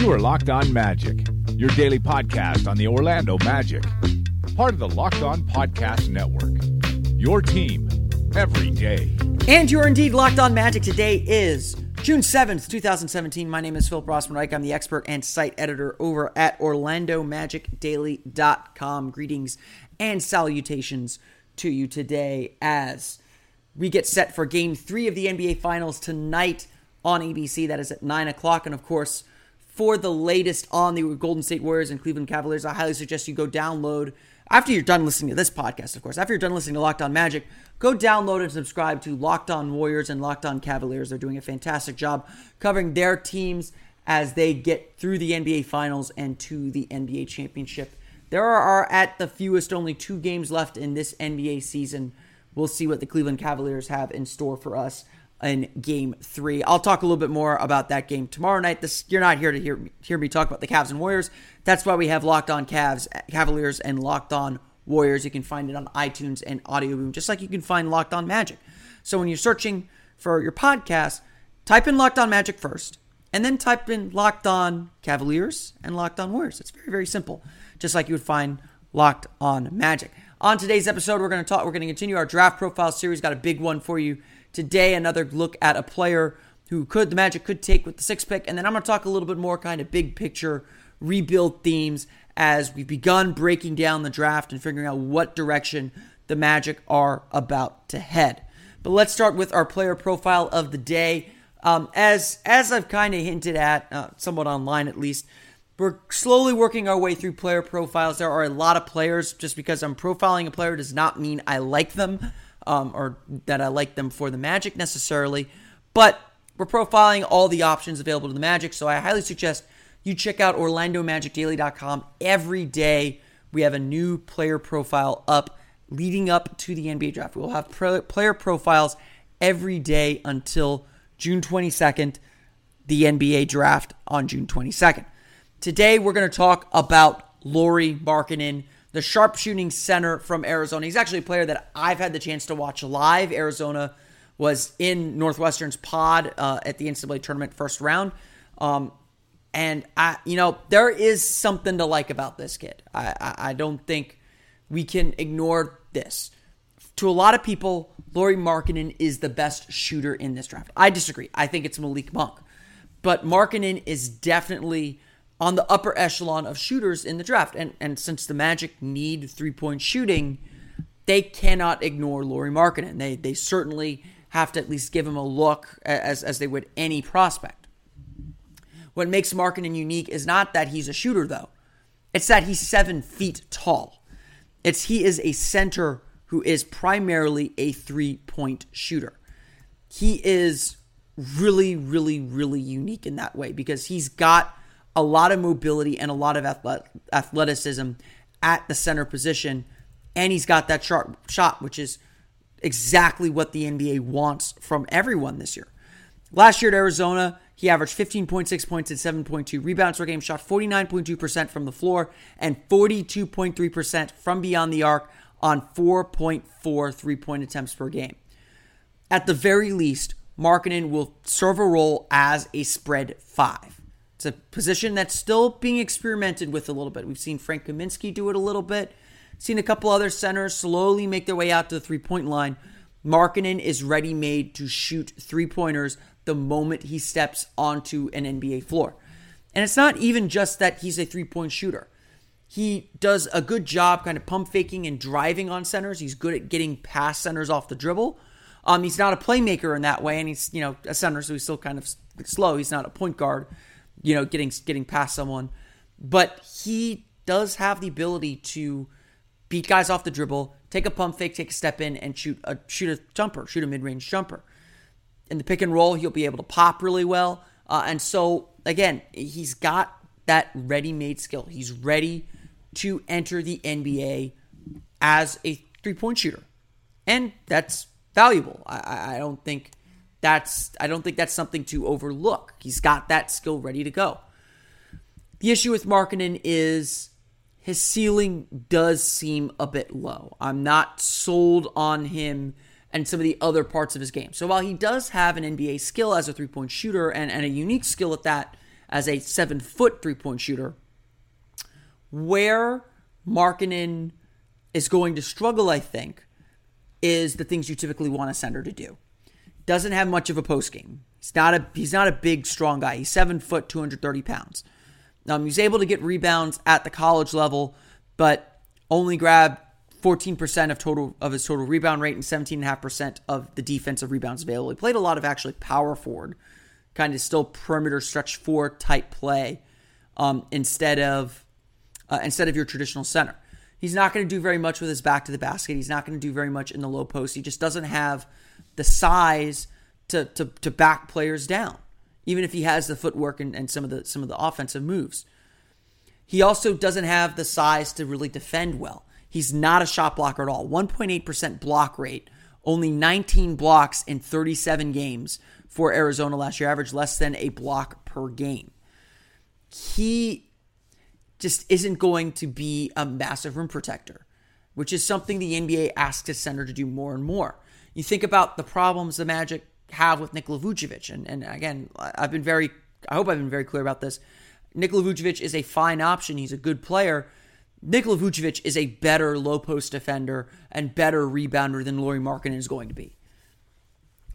You are Locked On Magic, your daily podcast on the Orlando Magic, part of the Locked On Podcast Network. Your team every day. And you're indeed locked on magic. Today is June 7th, 2017. My name is Phil Rossman Reich. I'm the expert and site editor over at OrlandoMagicDaily.com. Greetings and salutations to you today as we get set for game three of the NBA Finals tonight on ABC. That is at 9 o'clock. And of course, for the latest on the Golden State Warriors and Cleveland Cavaliers, I highly suggest you go download after you're done listening to this podcast, of course, after you're done listening to Locked On Magic, go download and subscribe to Locked On Warriors and Locked On Cavaliers. They're doing a fantastic job covering their teams as they get through the NBA Finals and to the NBA Championship. There are at the fewest only two games left in this NBA season. We'll see what the Cleveland Cavaliers have in store for us in game three. I'll talk a little bit more about that game tomorrow night. This you're not here to hear hear me talk about the Cavs and Warriors. That's why we have Locked On Cavs, Cavaliers, and Locked On Warriors. You can find it on iTunes and Audio Boom, just like you can find Locked On Magic. So when you're searching for your podcast, type in Locked On Magic first, and then type in Locked On Cavaliers and Locked On Warriors. It's very very simple, just like you would find Locked On Magic. On today's episode, we're going to talk. We're going to continue our draft profile series. Got a big one for you Today, another look at a player who could the Magic could take with the sixth pick, and then I'm going to talk a little bit more kind of big picture rebuild themes as we've begun breaking down the draft and figuring out what direction the Magic are about to head. But let's start with our player profile of the day. Um, as as I've kind of hinted at, uh, somewhat online at least, we're slowly working our way through player profiles. There are a lot of players. Just because I'm profiling a player does not mean I like them um, or that I like them for the Magic necessarily, but we're profiling all the options available to the Magic. So I highly suggest you check out OrlandoMagicDaily.com every day. We have a new player profile up leading up to the NBA draft. We'll have player profiles every day until June 22nd, the NBA draft on June 22nd. Today, we're going to talk about Lauri Markkanen the sharpshooting center from Arizona. He's actually a player that I've had the chance to watch live. Arizona was in Northwestern's pod uh, at the NCAA tournament first round. Um, and I, you know, there is something to like about this kid. I, I, I don't think we can ignore this. To a lot of people, Lauri Markkanen is the best shooter in this draft. I disagree. I think it's Malik Monk. But Markkanen is definitely on the upper echelon of shooters in the draft. And and since the Magic need three point shooting, they cannot ignore Lauri Markkanen. They they certainly have to at least give him a look as as they would any prospect. What makes Markkanen unique is not that he's a shooter though. It's that he's seven feet tall. It's he is a center who is primarily a three point shooter. He is really, really, really unique in that way because he's got a lot of mobility and a lot of athleticism at the center position. And he's got that sharp shot, which is exactly what the NBA wants from everyone this year. Last year at Arizona, he averaged 15.6 points and 7.2 rebounds per game, shot 49.2% from the floor and 42.3% from beyond the arc on 4.4 three point attempts per game. At the very least, Markkanen will serve a role as a spread five. It's a position that's still being experimented with a little bit. We've seen Frank Kaminsky do it a little bit. Seen a couple other centers slowly make their way out to the three point line. Markkanen is ready made to shoot three pointers the moment he steps onto an NBA floor. And it's not even just that he's a three point shooter. He does a good job kind of pump faking and driving on centers. He's good at getting past centers off the dribble. Um, he's not a playmaker in that way, and he's you know a center, so he's still kind of slow. He's not a point guard you know, getting getting past someone. But he does have the ability to beat guys off the dribble, take a pump fake, take a step in, and shoot a shoot a jumper, shoot a mid range jumper. In the pick and roll, he'll be able to pop really well. Uh, and so, again, he's got that ready made skill. He's ready to enter the NBA as a three point shooter. And that's valuable. I, I don't think that's I don't think that's something to overlook. He's got that skill ready to go. The issue with Markkanen is his ceiling does seem a bit low. I'm not sold on him and some of the other parts of his game. So while he does have an NBA skill as a three point shooter and, and a unique skill at that as a seven foot three point shooter, where Markkanen is going to struggle, I think, is the things you typically want a center to do. Doesn't have much of a post game. He's not a he's not a big strong guy. He's seven foot, two hundred thirty pounds. Um, he's able to get rebounds at the college level, but only grabbed 14% of total of his total rebound rate and 17.5% of the defensive rebounds available. He played a lot of actually power forward, kind of still perimeter stretch four type play um, instead of uh, instead of your traditional center. He's not going to do very much with his back to the basket. He's not going to do very much in the low post. He just doesn't have the size to to, to back players down, even if he has the footwork and, and some of the some of the offensive moves. He also doesn't have the size to really defend well. He's not a shot blocker at all. 1.8% block rate, only 19 blocks in 37 games for Arizona last year, average less than a block per game. He just isn't going to be a massive rim protector, which is something the NBA asks its center to do more and more. You think about the problems the Magic have with Nikola Vucevic, and, and again, I've been very, I hope I've been very clear about this. Nikola Vucevic is a fine option. He's a good player, Nikola Vucevic is a better low post defender and better rebounder than Lauri Markkanen is going to be.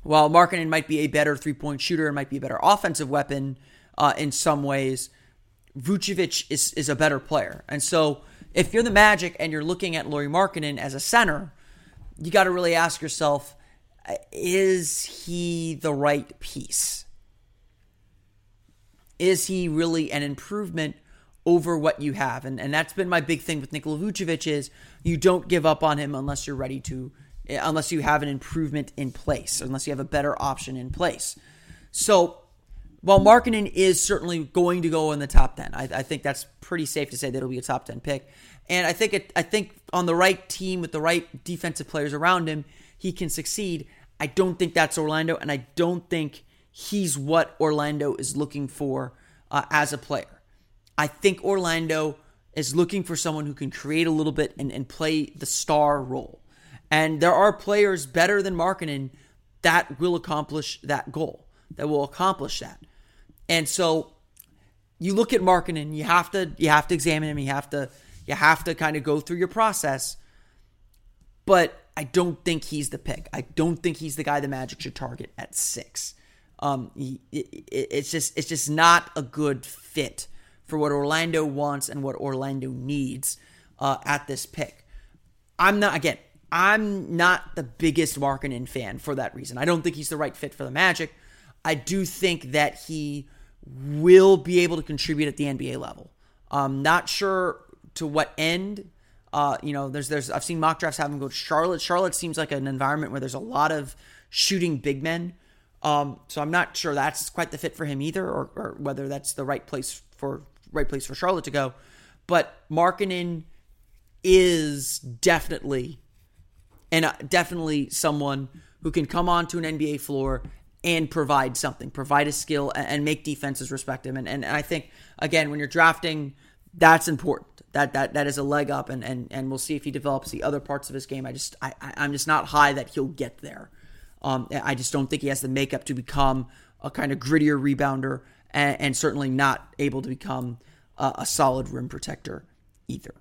While Markkanen might be a better three point shooter and might be a better offensive weapon uh, in some ways, Vucevic is, is a better player. And so if you're the Magic and you're looking at Lauri Markkanen as a center, you got to really ask yourself is he the right piece? Is he really an improvement over what you have. And and that's been my big thing with Nikola Vucevic is you don't give up on him unless you're ready to unless you have an improvement in place, unless you have a better option in place. So while Markkanen is certainly going to go in the top 10, I, I, think that's pretty safe to say that it'll be a top 10 pick. And I think it, I think on the right team with the right defensive players around him, he can succeed. I don't think that's Orlando, and I don't think he's what Orlando is looking for uh, as a player. I think Orlando is looking for someone who can create a little bit and, and play the star role. And there are players better than Markkanen that will accomplish that goal, that will accomplish that. And so you look at Markkanen, you have to you have to examine him, you have to you have to kind of go through your process. But I don't think he's the pick. I don't think he's the guy the Magic should target at six. Um, it's just it's just not a good fit for what Orlando wants and what Orlando needs uh, at this pick. I'm not, again, I'm not the biggest Markkanen fan for that reason. I don't think he's the right fit for the Magic. I do think that he will be able to contribute at the NBA level. I'm not sure to what end. Uh, you know, there's there's I've seen mock drafts have him go to Charlotte. Charlotte seems like an environment where there's a lot of shooting big men. Um, so I'm not sure that's quite the fit for him either, or, or whether that's the right place for right place for Charlotte to go. But Markkanen is definitely and uh, definitely someone who can come onto an NBA floor and provide something, provide a skill, and make defenses respect him. And, and I think again, when you're drafting, that's important. That that that is a leg up, and and and we'll see if he develops the other parts of his game. I just I I'm just not high that he'll get there. Um, I just don't think he has the makeup to become a kind of grittier rebounder and, and certainly not able to become uh, a solid rim protector either.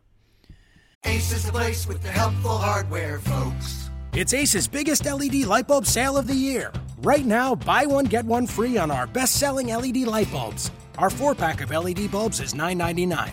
Ace is the place with the helpful hardware, folks. It's Ace's biggest LED light bulb sale of the year. Right now, buy one, get one free on our best selling LED light bulbs. Our four pack of LED bulbs is $9.99,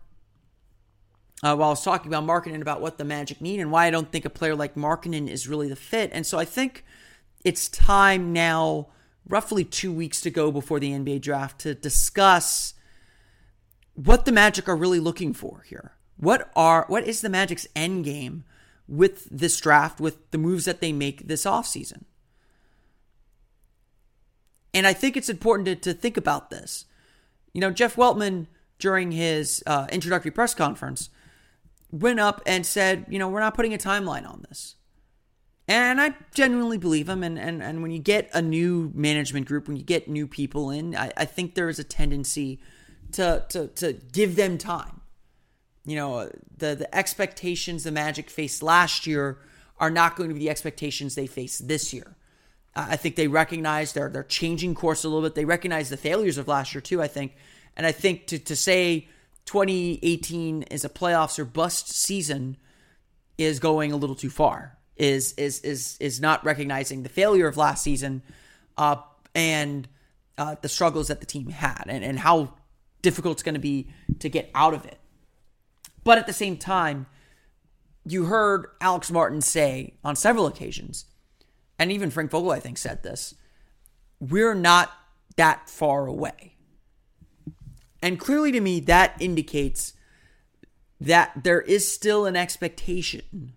uh, while I was talking about Markkanen about what the Magic need and why I don't think a player like Markkanen is really the fit. And so I think it's time now, roughly two weeks to go before the NBA draft, to discuss what the Magic are really looking for here. What are what is the Magic's end game with this draft, with the moves that they make this offseason? And I think it's important to, to think about this. You know, Jeff Weltman, during his uh, introductory press conference, went up and said, you know, we're not putting a timeline on this. And I genuinely believe him. And, and, and when you get a new management group, when you get new people in, I, I think there is a tendency to, to, to give them time. You know, the, the expectations the Magic faced last year are not going to be the expectations they face this year. I think they recognize they're, they're changing course a little bit. They recognize the failures of last year, too, I think. And I think to, to say 2018 is a playoffs or bust season is going a little too far. Is is is is not recognizing the failure of last season, uh, and uh, the struggles that the team had, and, and how difficult it's going to be to get out of it. But at the same time, you heard Alex Martin say on several occasions, and even Frank Vogel, I think, said this: we're not that far away. And clearly to me, that indicates that there is still an expectation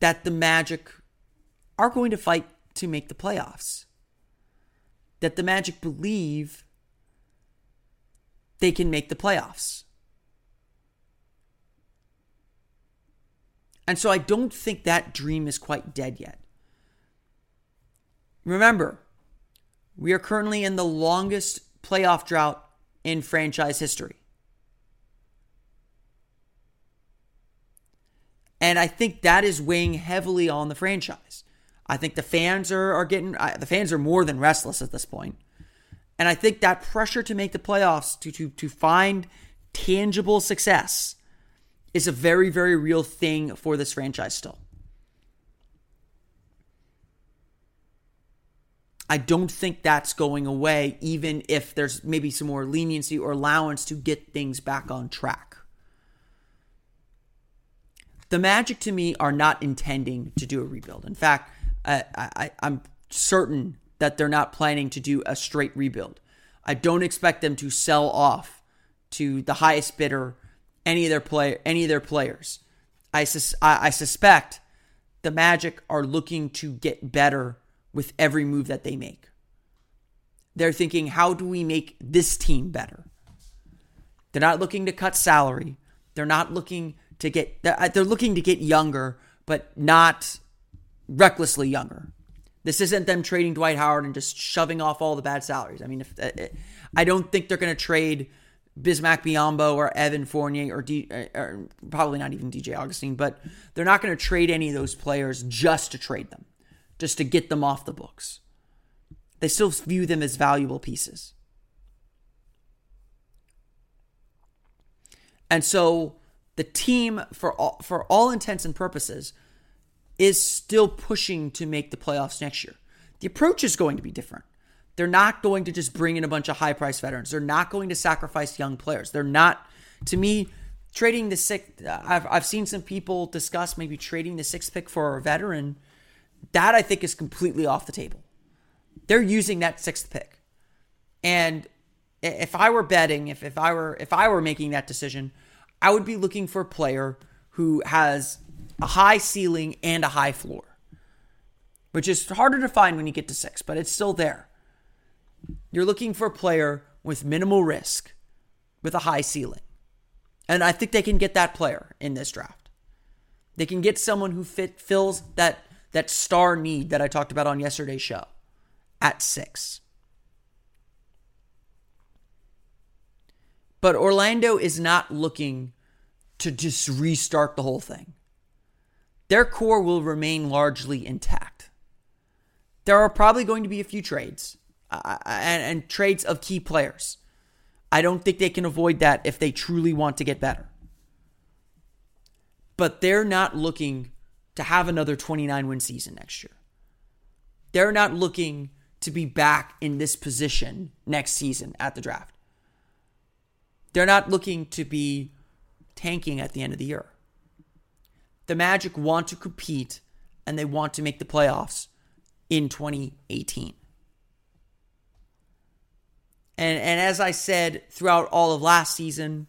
that the Magic are going to fight to make the playoffs. That the Magic believe they can make the playoffs. And so I don't think that dream is quite dead yet. Remember, we are currently in the longest playoff drought in franchise history. And I think that is weighing heavily on the franchise. I think the fans are, are getting, uh, the fans are more than restless at this point. And I think that pressure to make the playoffs, to, to, to find tangible success, is a very, very real thing for this franchise still. I don't think that's going away, even if there's maybe some more leniency or allowance to get things back on track. The Magic to me are not intending to do a rebuild. In fact, I, I, I'm certain that they're not planning to do a straight rebuild. I don't expect them to sell off to the highest bidder any of their play any of their players. I, sus- I, I suspect the Magic are looking to get better with every move that they make. They're thinking, how do we make this team better? They're not looking to cut salary. They're not looking to get, they're looking to get younger, but not recklessly younger. This isn't them trading Dwight Howard and just shoving off all the bad salaries. I mean, if, uh, uh, I don't think they're going to trade Bismack Biyombo or Evan Fournier or, D, uh, or probably not even DJ Augustin, but they're not going to trade any of those players just to trade them just to get them off the books. They still view them as valuable pieces. And so the team, for all, for all intents and purposes, is still pushing to make the playoffs next year. The approach is going to be different. They're not going to just bring in a bunch of high price veterans. They're not going to sacrifice young players. They're not, to me, trading the sixth. Uh, I've, I've seen some people discuss maybe trading the sixth pick for a veteran that I think is completely off the table. They're using that sixth pick. And if I were betting, if, if I were if I were making that decision, I would be looking for a player who has a high ceiling and a high floor. Which is harder to find when you get to six, but it's still there. You're looking for a player with minimal risk, with a high ceiling. And I think they can get that player in this draft. They can get someone who fit fills that that star need that I talked about on yesterday's show at six. But Orlando is not looking to just restart the whole thing. Their core will remain largely intact. There are probably going to be a few trades uh, and, and trades of key players. I don't think they can avoid that if they truly want to get better. But they're not looking to have another 29 win season next year. They're not looking to be back in this position next season at the draft. They're not looking to be tanking at the end of the year. The Magic want to compete and they want to make the playoffs in 2018. And and as I said throughout all of last season,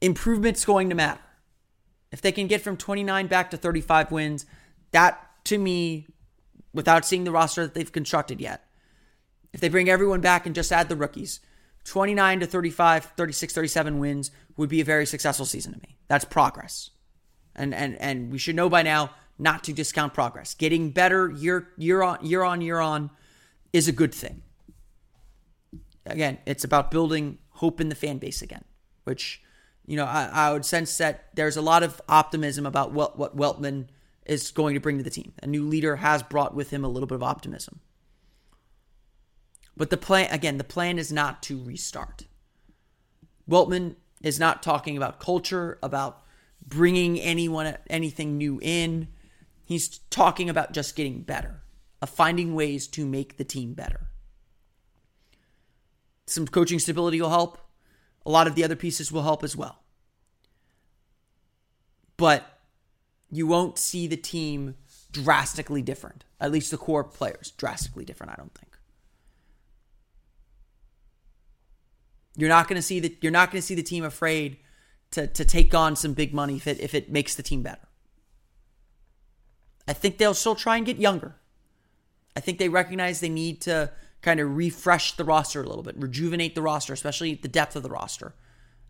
improvement's going to matter. If they can get from 29 back to 35 wins, that to me, without seeing the roster that they've constructed yet, if they bring everyone back and just add the rookies, 29 to 35, 36, 37 wins would be a very successful season to me. That's progress. And and and we should know by now not to discount progress. Getting better year year on year on year on is a good thing. Again, it's about building hope in the fan base again, which you know I, I would sense that there's a lot of optimism about what what Weltman is going to bring to the team. A new leader has brought with him a little bit of optimism. But the plan again, the plan is not to restart. Weltman is not talking about culture, about bringing anyone anything new in. He's talking about just getting better, of finding ways to make the team better. Some coaching stability will help. A lot of the other pieces will help as well. But you won't see the team drastically different. At least the core players drastically different, I don't think. You're not going to see the you're not going to see the team afraid to to take on some big money if it if it makes the team better. I think they'll still try and get younger. I think they recognize they need to kind of refresh the roster a little bit, rejuvenate the roster, especially the depth of the roster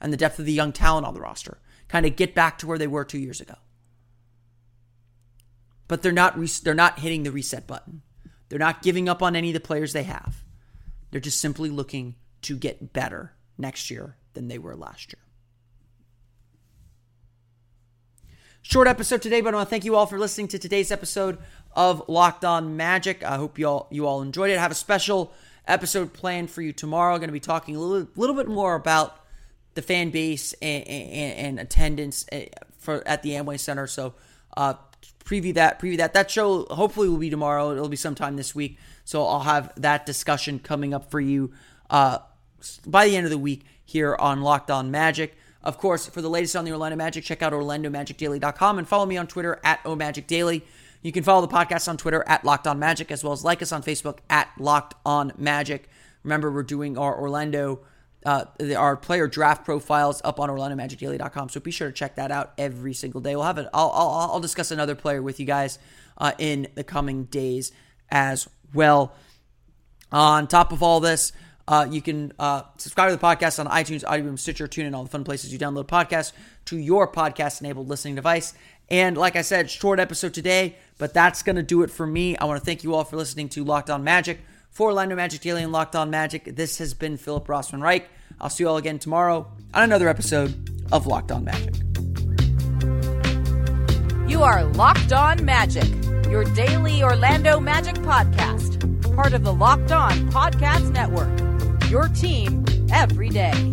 and the depth of the young talent on the roster. Kind of get back to where they were 2 years ago. But they're not they're not hitting the reset button. They're not giving up on any of the players they have. They're just simply looking to get better next year than they were last year. Short episode today, but I want to thank you all for listening to today's episode of Locked On Magic. I hope you all you all enjoyed it. I have a special episode planned for you tomorrow. I'm going to be talking a little little bit more about the fan base and, and, and attendance eh, for at the Amway Center. So uh, preview that, preview that. That show hopefully will be tomorrow. It'll be sometime this week. So I'll have that discussion coming up for you uh, by the end of the week here on Locked On Magic. Of course, for the latest on the Orlando Magic, check out OrlandoMagicDaily.com and follow me on Twitter at OMagicDaily. You can follow the podcast on Twitter at Locked On Magic, as well as like us on Facebook at Locked On Magic. Remember, we're doing our Orlando, uh, our player draft profiles up on OrlandoMagicDaily.com, so be sure to check that out every single day. We'll have it. I'll, I'll, I'll discuss another player with you guys uh, in the coming days as well. On top of all this, uh, you can uh, subscribe to the podcast on iTunes, Audioboom, Stitcher, TuneIn, all the fun places you download podcasts to your podcast-enabled listening device. And like I said, short episode today, but that's going to do it for me. I want to thank you all for listening to Locked On Magic. For Orlando Magic Daily and Locked On Magic, this has been Philip Rossman Reich. I'll see you all again tomorrow on another episode of Locked On Magic. You are Locked On Magic, your daily Orlando Magic podcast, part of the Locked On Podcast Network. Your team every day.